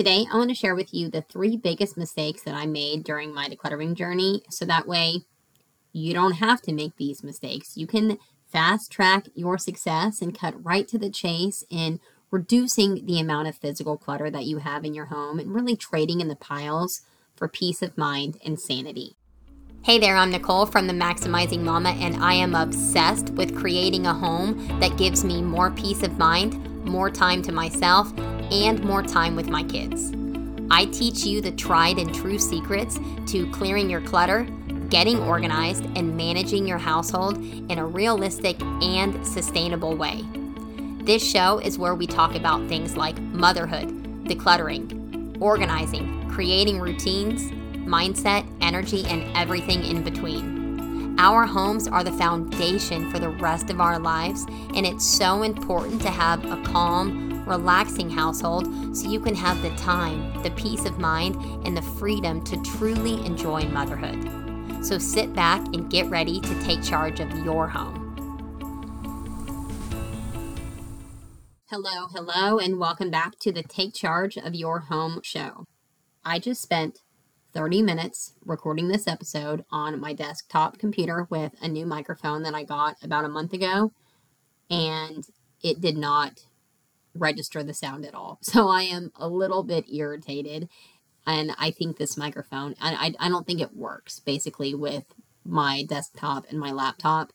Today, I want to share with you the three biggest mistakes that I made during my decluttering journey so that way you don't have to make these mistakes. You can fast track your success and cut right to the chase in reducing the amount of physical clutter that you have in your home and really trading in the piles for peace of mind and sanity. Hey there, I'm Nicole from the Maximizing Mama, and I am obsessed with creating a home that gives me more peace of mind, more time to myself, and more time with my kids. I teach you the tried and true secrets to clearing your clutter, getting organized, and managing your household in a realistic and sustainable way. This show is where we talk about things like motherhood, decluttering, organizing, creating routines, mindset, energy, and everything in between. Our homes are the foundation for the rest of our lives, and it's so important to have a calm, relaxing household so you can have the time, the peace of mind, and the freedom to truly enjoy motherhood. So sit back and get ready to take charge of your home. Hello, hello, and welcome back to the Take Charge of Your Home show. I just spent 30 minutes recording this episode on my desktop computer with a new microphone that I got about a month ago, and it did not register the sound at all. So I am a little bit irritated, and I think this microphone, I, I, I don't think it works basically with my desktop and my laptop.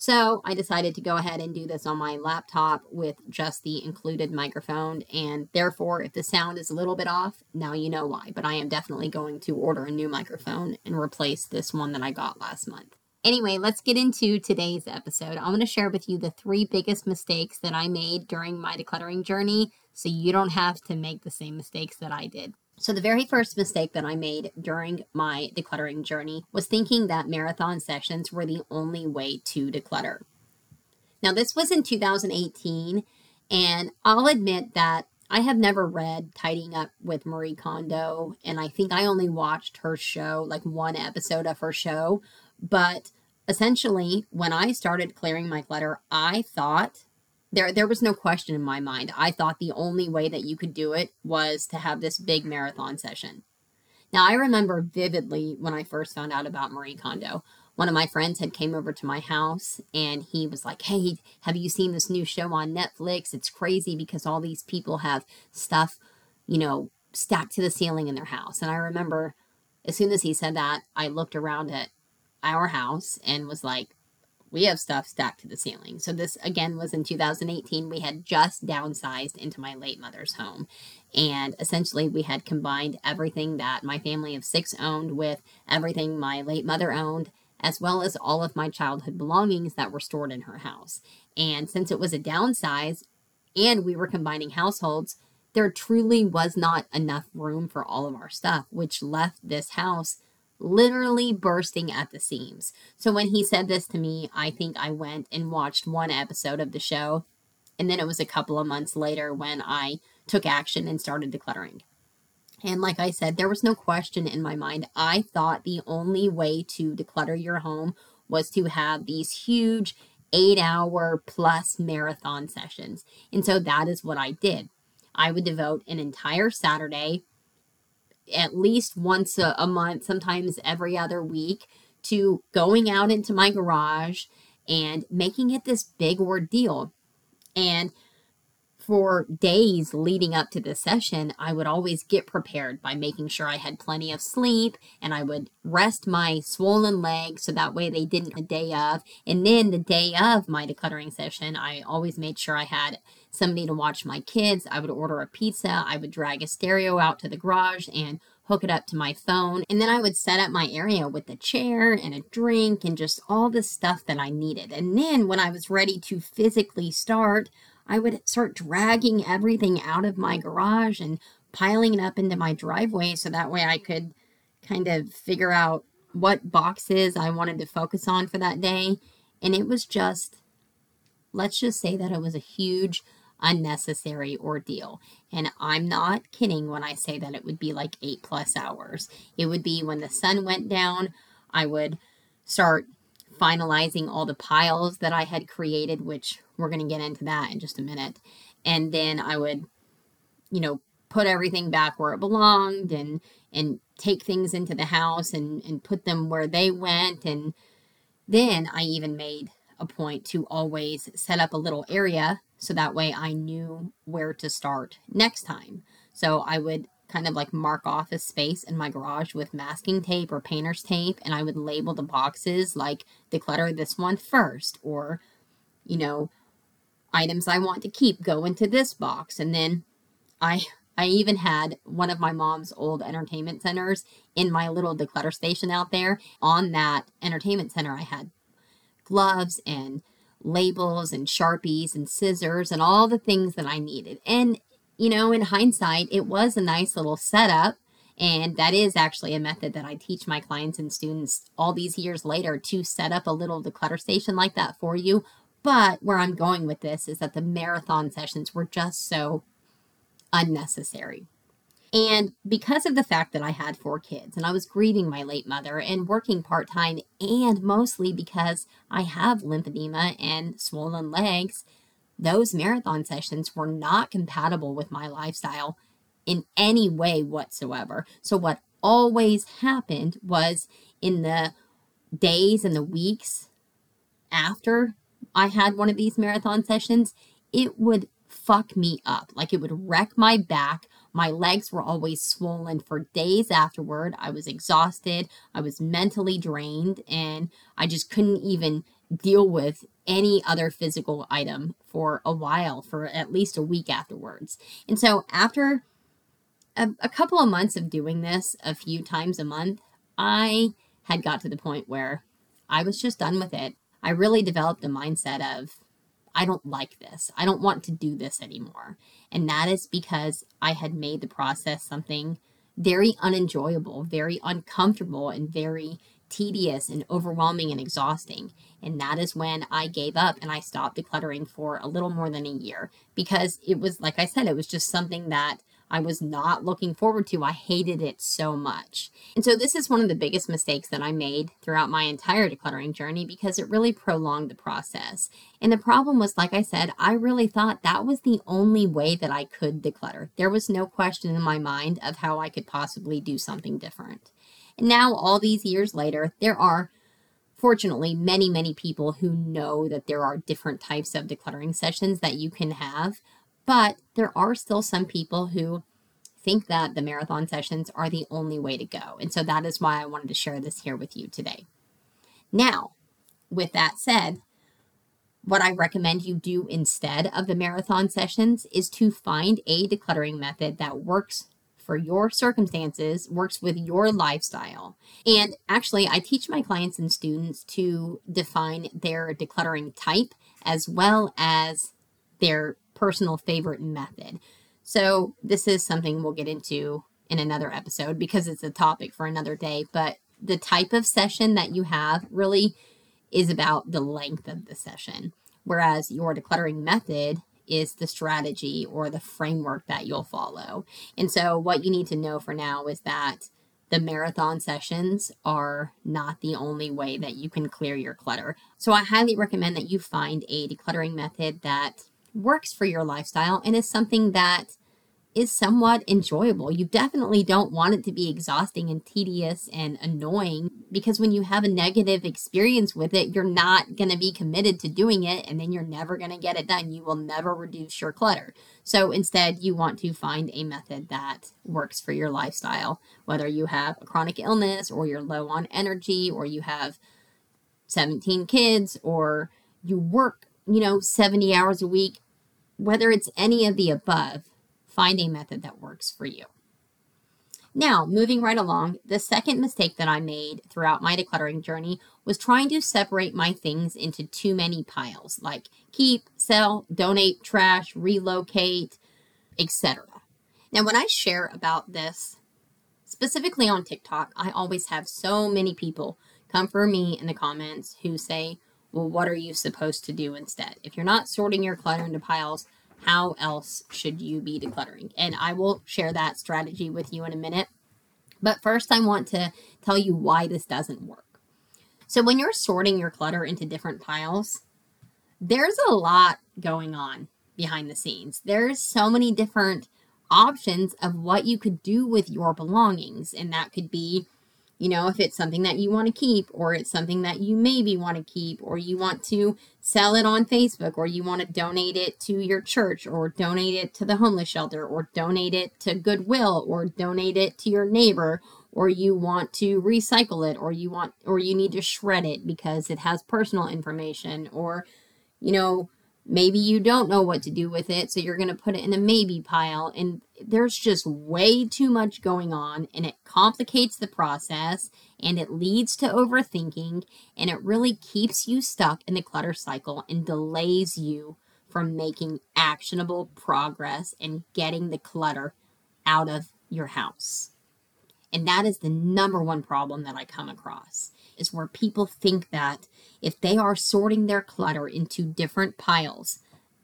So I decided to go ahead and do this on my laptop with just the included microphone. And therefore, if the sound is a little bit off, now you know why. But I am definitely going to order a new microphone and replace this one that I got last month. Anyway, let's get into today's episode. I'm going to share with you the three biggest mistakes that I made during my decluttering journey so you don't have to make the same mistakes that I did. So, the very first mistake that I made during my decluttering journey was thinking that marathon sessions were the only way to declutter. Now, this was in 2018, and I'll admit that I have never read Tidying Up with Marie Kondo, and I think I only watched her show, like one episode of her show. But essentially, when I started clearing my clutter, I thought there there was no question in my mind. I thought the only way that you could do it was to have this big marathon session. Now I remember vividly when I first found out about Marie Kondo. One of my friends had came over to my house and he was like, "Hey, have you seen this new show on Netflix? It's crazy because all these people have stuff, you know, stacked to the ceiling in their house." And I remember as soon as he said that, I looked around at our house and was like, we have stuff stacked to the ceiling. So this again was in 2018. We had just downsized into my late mother's home. And essentially we had combined everything that my family of 6 owned with everything my late mother owned as well as all of my childhood belongings that were stored in her house. And since it was a downsize and we were combining households, there truly was not enough room for all of our stuff, which left this house literally bursting at the seams. So when he said this to me, I think I went and watched one episode of the show. And then it was a couple of months later when I took action and started decluttering. And like I said, there was no question in my mind. I thought the only way to declutter your home was to have these huge eight hour plus marathon sessions. And so that is what I did. I would devote an entire Saturday at least once a, a month, sometimes every other week, to going out into my garage and making it this big ordeal. And for days leading up to the session, I would always get prepared by making sure I had plenty of sleep and I would rest my swollen legs so that way they didn't the day of. And then the day of my decluttering session, I always made sure I had somebody to watch my kids. I would order a pizza. I would drag a stereo out to the garage and hook it up to my phone. And then I would set up my area with a chair and a drink and just all the stuff that I needed. And then when I was ready to physically start, I would start dragging everything out of my garage and piling it up into my driveway so that way I could kind of figure out what boxes I wanted to focus on for that day. And it was just, let's just say that it was a huge, unnecessary ordeal. And I'm not kidding when I say that it would be like eight plus hours. It would be when the sun went down, I would start finalizing all the piles that I had created, which we're going to get into that in just a minute. And then I would, you know, put everything back where it belonged and and take things into the house and and put them where they went and then I even made a point to always set up a little area so that way I knew where to start next time. So I would kind of like mark off a space in my garage with masking tape or painter's tape and I would label the boxes like declutter this one first or you know items I want to keep go into this box and then I I even had one of my mom's old entertainment centers in my little declutter station out there. On that entertainment center I had gloves and labels and sharpies and scissors and all the things that I needed. And you know, in hindsight, it was a nice little setup. And that is actually a method that I teach my clients and students all these years later to set up a little declutter station like that for you. But where I'm going with this is that the marathon sessions were just so unnecessary. And because of the fact that I had four kids and I was grieving my late mother and working part time, and mostly because I have lymphedema and swollen legs, those marathon sessions were not compatible with my lifestyle in any way whatsoever. So, what always happened was in the days and the weeks after I had one of these marathon sessions, it would fuck me up. Like it would wreck my back. My legs were always swollen for days afterward. I was exhausted. I was mentally drained and I just couldn't even deal with any other physical item for a while, for at least a week afterwards. And so, after a, a, couple of months of doing this a few times a month, I had got to the point where I was just done with it. I really developed a mindset of, I don't like this. I don't want to do this anymore. And that is because I had made the process something very unenjoyable, very uncomfortable, and very tedious and overwhelming and exhausting. And that is when I gave up and I stopped decluttering for a little more than a year because it was, like I said, it was just something that I was not looking forward to. I hated it so much. And so, this is one of the biggest mistakes that I made throughout my entire decluttering journey because it really prolonged the process. And the problem was, like I said, I really thought that was the only way that I could declutter. There was no question in my mind of how I could possibly do something different. And now, all these years later, there are fortunately many, many people who know that there are different types of decluttering sessions that you can have. But there are still some people who think that the marathon sessions are the only way to go. And so that is why I wanted to share this here with you today. Now, with that said, what I recommend you do instead of the marathon sessions is to find a decluttering method that works for your circumstances, works with your lifestyle. And actually, I teach my clients and students to define their decluttering type as well as their personal favorite method. So, this is something we'll get into in another episode because it's a topic for another day. But the type of session that you have really is about the length of the session, whereas your decluttering method is the strategy or the framework that you'll follow. And so, what you need to know for now is that the marathon sessions are not the only way that you can clear your clutter. So, I highly recommend that you find a decluttering method that works for your lifestyle and is something that is somewhat enjoyable. You definitely don't want it to be exhausting and tedious and annoying because when you have a negative experience with it, you're not going to be committed to doing it and then you're never going to get it done. You will never reduce your clutter. So instead, you want to find a method that works for your lifestyle, whether you have a chronic illness or you're low on energy or you have 17 kids or you work, you know, 70 hours a week, whether it's any of the above find a method that works for you. Now, moving right along, the second mistake that I made throughout my decluttering journey was trying to separate my things into too many piles, like keep, sell, donate, trash, relocate, etc. Now, when I share about this, specifically on TikTok, I always have so many people come for me in the comments who say, Well, what are you supposed to do instead? If you're not sorting your clutter into piles, how else should you be decluttering? And I will share that strategy with you in a minute. But first, I want to tell you why this doesn't work. So, when you're sorting your clutter into different piles, there's a lot going on behind the scenes. There's so many different options of what you could do with your belongings. And that could be, you know, if it's something that you want to keep, or it's something that you maybe want to keep, or you want to sell it on Facebook, or you want to donate it to your church, or donate it to the homeless shelter, or donate it to Goodwill, or donate it to your neighbor, or you want to recycle it, or you want, or you need to shred it because it has personal information, or, you know, Maybe you don't know what to do with it, so you're going to put it in a maybe pile. And there's just way too much going on, and it complicates the process, and it leads to overthinking, and it really keeps you stuck in the clutter cycle and delays you from making actionable progress and getting the clutter out of your house. And that is the number one problem that I come across is where people think that if they are sorting their clutter into different piles,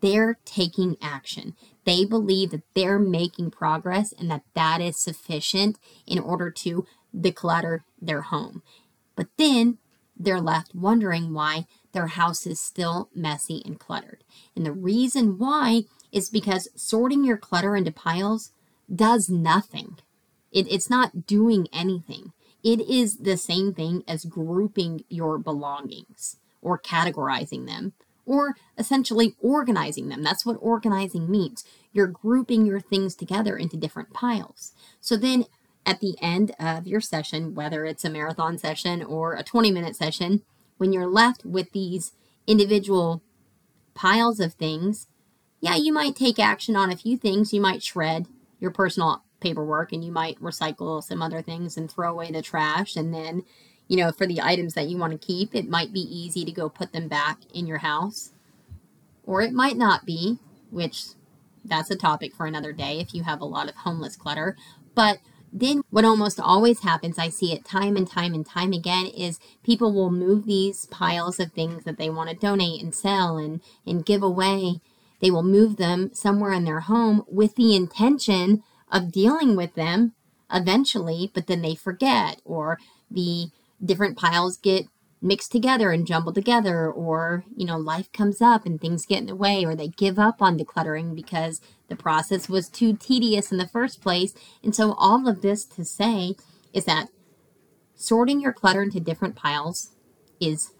they're taking action. They believe that they're making progress and that that is sufficient in order to declutter their home. But then they're left wondering why their house is still messy and cluttered. And the reason why is because sorting your clutter into piles does nothing. It, it's not doing anything. It is the same thing as grouping your belongings or categorizing them or essentially organizing them. That's what organizing means. You're grouping your things together into different piles. So then at the end of your session, whether it's a marathon session or a 20 minute session, when you're left with these individual piles of things, yeah, you might take action on a few things. You might shred your personal paperwork and you might recycle some other things and throw away the trash. And then you know for the items that you want to keep it might be easy to go put them back in your house. Or it might not be which that's a topic for another day if you have a lot of homeless clutter. But then what almost always happens i see it time and time and time again is people will move these piles of things that they want to donate and sell and and give away. They will move them somewhere in their home with the intention of dealing with them eventually, but then they forget, or the different piles get mixed together and jumbled together, or, you know, life comes up and things get in the way, or they give up on decluttering because the process was too tedious in the first place. And so, all of this to say is that sorting your clutter into different piles is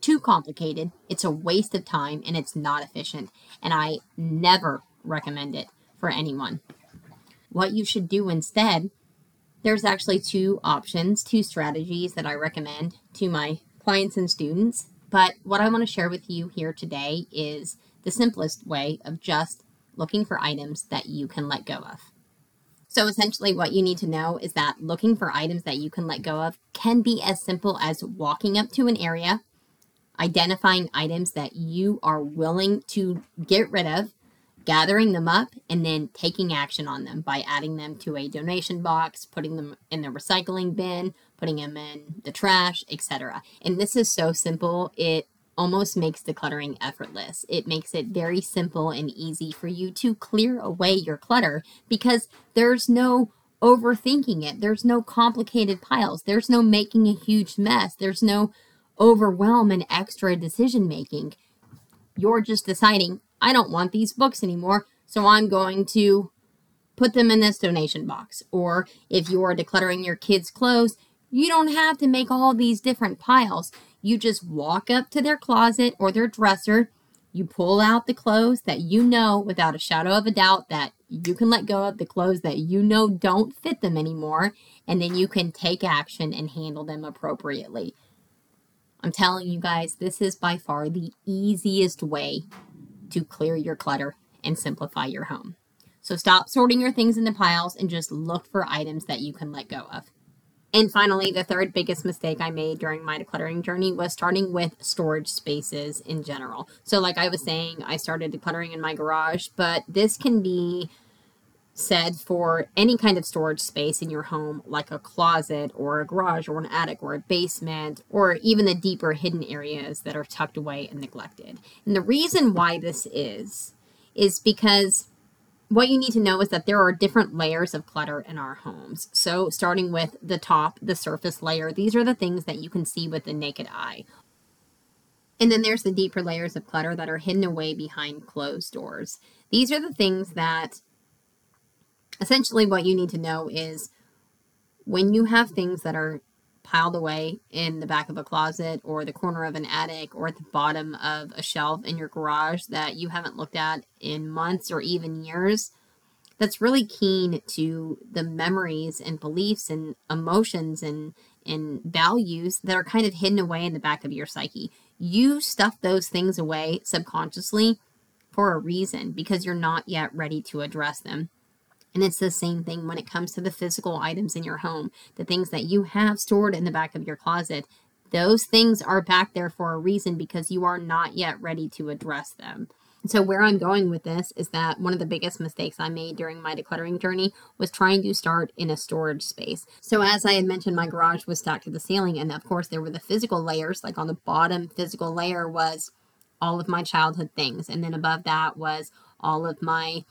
too complicated, it's a waste of time, and it's not efficient. And I never recommend it for anyone what you should do instead, there's actually two options, two strategies that I recommend to my clients and students. But what I want to share with you here today is the simplest way of just looking for items that you can let go of. So, essentially, what you need to know is that looking for items that you can let go of can be as simple as walking up to an area, identifying items that you are willing to get rid of, gathering them up and then taking action on them by adding them to a donation box, putting them in the recycling bin, putting them in the trash, etc. And this is so simple, it almost makes decluttering effortless. It makes it very simple and easy for you to clear away your clutter because there's no overthinking it. There's no complicated piles. There's no making a huge mess. There's no overwhelm and extra decision making. You're just deciding, I don't want these books anymore, so I'm going to put them in this donation box. Or if you are decluttering your kids' clothes, you don't have to make all these different piles. You just walk up to their closet or their dresser, you pull out the clothes that you know without a shadow of a doubt that you can let go of the clothes that you know don't fit them anymore, and then you can take action and handle them appropriately. I'm telling you guys, this is by far the easiest way to clear your clutter and simplify your home. So stop sorting your things into piles and just look for items that you can let go of. And finally, the third biggest mistake I made during my decluttering journey was starting with storage spaces in general. So, like I was saying, I started decluttering in my garage, but this can be said for any kind of storage space in your home, like a closet or a garage or an attic or a basement, or even the deeper hidden areas that are tucked away and neglected. And the reason why this is, is because what you need to know is that there are different layers of clutter in our homes. So, starting with the top, the surface layer, these are the things that you can see with the naked eye. And then there's the deeper layers of clutter that are hidden away behind closed doors. These are the things that essentially, what you need to know is when you have things that are piled away in the back of a closet or the corner of an attic or at the bottom of a shelf in your garage that you haven't looked at in months or even years, that's really keen to the memories and beliefs and emotions and and values that are kind of hidden away in the back of your psyche. You stuff those things away subconsciously for a reason because you're not yet ready to address them. And it's the same thing when it comes to the physical items in your home, the things that you have stored in the back of your closet. Those things are back there for a reason because you are not yet ready to address them. So, where I'm going with this is that one of the biggest mistakes I made during my decluttering journey was trying to start in a storage space. So, as I had mentioned, my garage was stacked to the ceiling, and of course, there were the physical layers. Like on the bottom physical layer was all of my childhood things, and then above that was all of my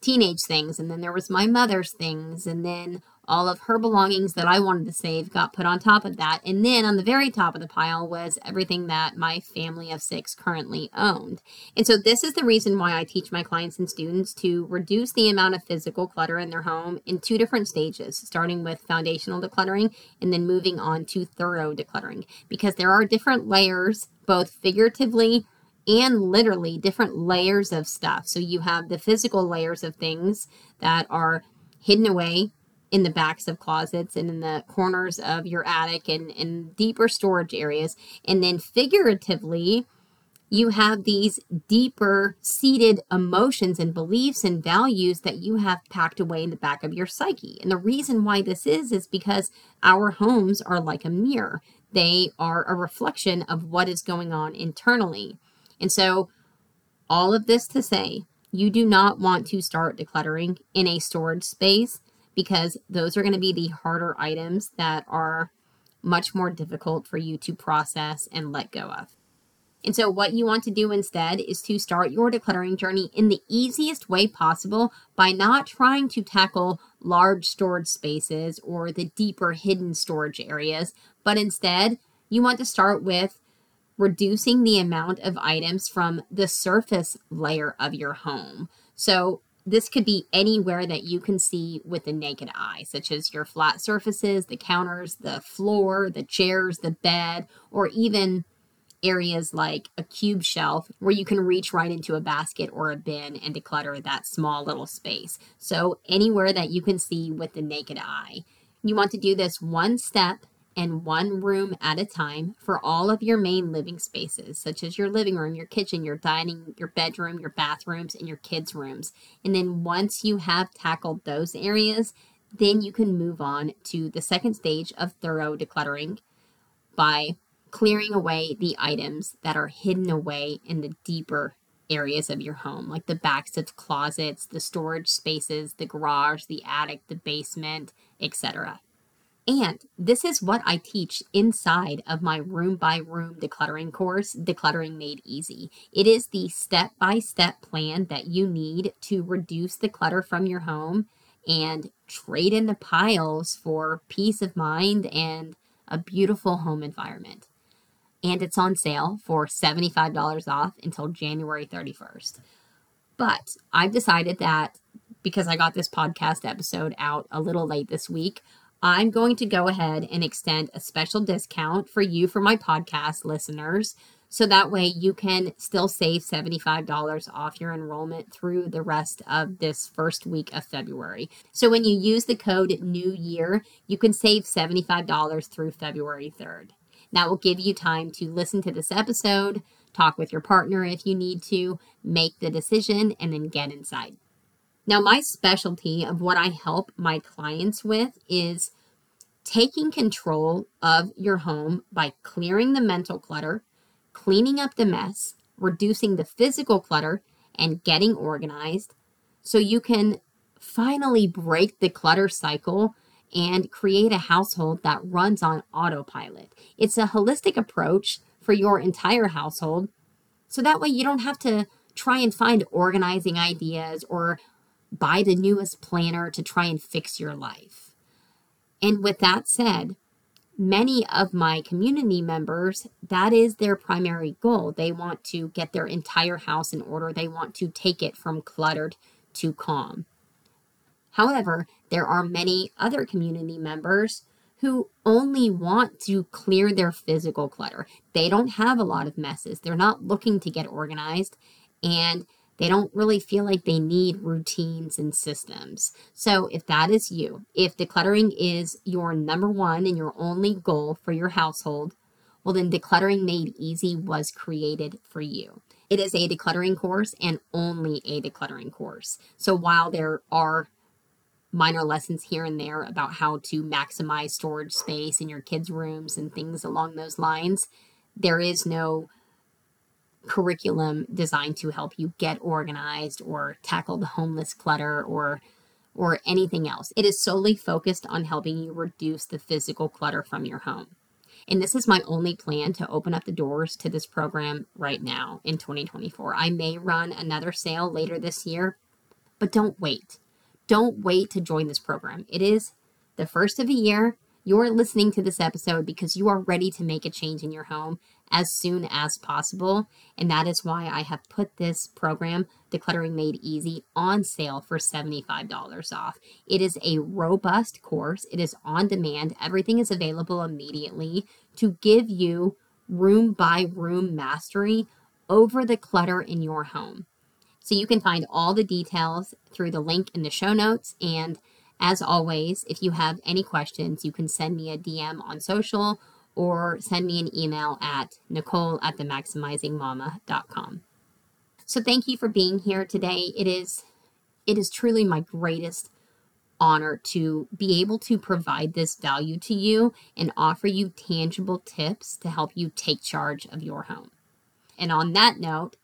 teenage things, and then there was my mother's things, and then all of her belongings that I wanted to save got put on top of that. And then on the very top of the pile was everything that my family of six currently owned. And so this is the reason why I teach my clients and students to reduce the amount of physical clutter in their home in two different stages, starting with foundational decluttering and then moving on to thorough decluttering, because there are different layers, both figuratively and literally different layers of stuff. So you have the physical layers of things that are hidden away in the backs of closets and in the corners of your attic and in deeper storage areas. And then figuratively, you have these deeper seated emotions and beliefs and values that you have packed away in the back of your psyche. And the reason why this is, is because our homes are like a mirror, they are a reflection of what is going on internally. And so, all of this to say, you do not want to start decluttering in a storage space because those are going to be the harder items that are much more difficult for you to process and let go of. And so, what you want to do instead is to start your decluttering journey in the easiest way possible by not trying to tackle large storage spaces or the deeper hidden storage areas, but instead, you want to start with reducing the amount of items from the surface layer of your home. So, this could be anywhere that you can see with the naked eye, such as your flat surfaces, the counters, the floor, the chairs, the bed, or even areas like a cube shelf where you can reach right into a basket or a bin and declutter that small little space. So, anywhere that you can see with the naked eye. You want to do this one step and one room at a time for all of your main living spaces, such as your living room, your kitchen, your dining, your bedroom, your bathrooms, and your kids' rooms. And then once you have tackled those areas, then you can move on to the second stage of thorough decluttering by clearing away the items that are hidden away in the deeper areas of your home, like the backs of closets, the storage spaces, the garage, the attic, the basement, etc. And this is what I teach inside of my room by room decluttering course, Decluttering Made Easy. It is the step by step plan that you need to reduce the clutter from your home and trade in the piles for peace of mind and a beautiful home environment. And it's on sale for $75 off until January 31st. But I've decided that because I got this podcast episode out a little late this week, I'm going to go ahead and extend a special discount for you for my podcast listeners. So that way you can still save $75 off your enrollment through the rest of this first week of February. So when you use the code New Year, you can save $75 through February 3rd. That will give you time to listen to this episode, talk with your partner if you need to, make the decision, and then get inside. Now, my specialty of what I help my clients with is taking control of your home by clearing the mental clutter, cleaning up the mess, reducing the physical clutter, and getting organized so you can finally break the clutter cycle and create a household that runs on autopilot. It's a holistic approach for your entire household. So that way you don't have to try and find organizing ideas or buy the newest planner to try and fix your life. And with that said, many of my community members, that is their primary goal. They want to get their entire house in order, they want to take it from cluttered to calm. However, there are many other community members who only want to clear their physical clutter. They don't have a lot of messes. They're not looking to get organized and they don't really feel like they need routines and systems. So, if that is you, if decluttering is your number one and your only goal for your household, well, then Decluttering Made Easy was created for you. It is a decluttering course and only a decluttering course. So, while there are minor lessons here and there about how to maximize storage space in your kids' rooms and things along those lines, there is no curriculum designed to help you get organized or tackle the homeless clutter or or anything else. It is solely focused on helping you reduce the physical clutter from your home. And this is my only plan to open up the doors to this program right now in 2024. I may run another sale later this year, but don't wait. Don't wait to join this program. It is the first of the year. You're listening to this episode because you are ready to make a change in your home as soon as possible. And that is why I have put this program, Decluttering Made Easy, on sale for $75 off. It is a robust course, it is on demand. Everything is available immediately to give you room by room mastery over the clutter in your home. So you can find all the details through the link in the show notes. And as always, if you have any questions, you can send me a DM on social or send me an email at nicole at the maximizingmama.com. So thank you for being here today. It is it is truly my greatest honor to be able to provide this value to you and offer you tangible tips to help you take charge of your home. And on that note,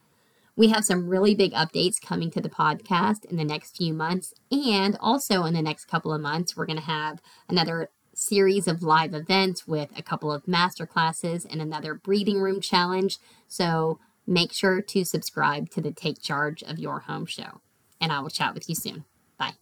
we have some really big updates coming to the podcast in the next few months. And also in the next couple of months, we're going to have another series of live events with a couple of master classes and another breathing room challenge. So make sure to subscribe to the Take Charge of Your Home show. And I will chat with you soon.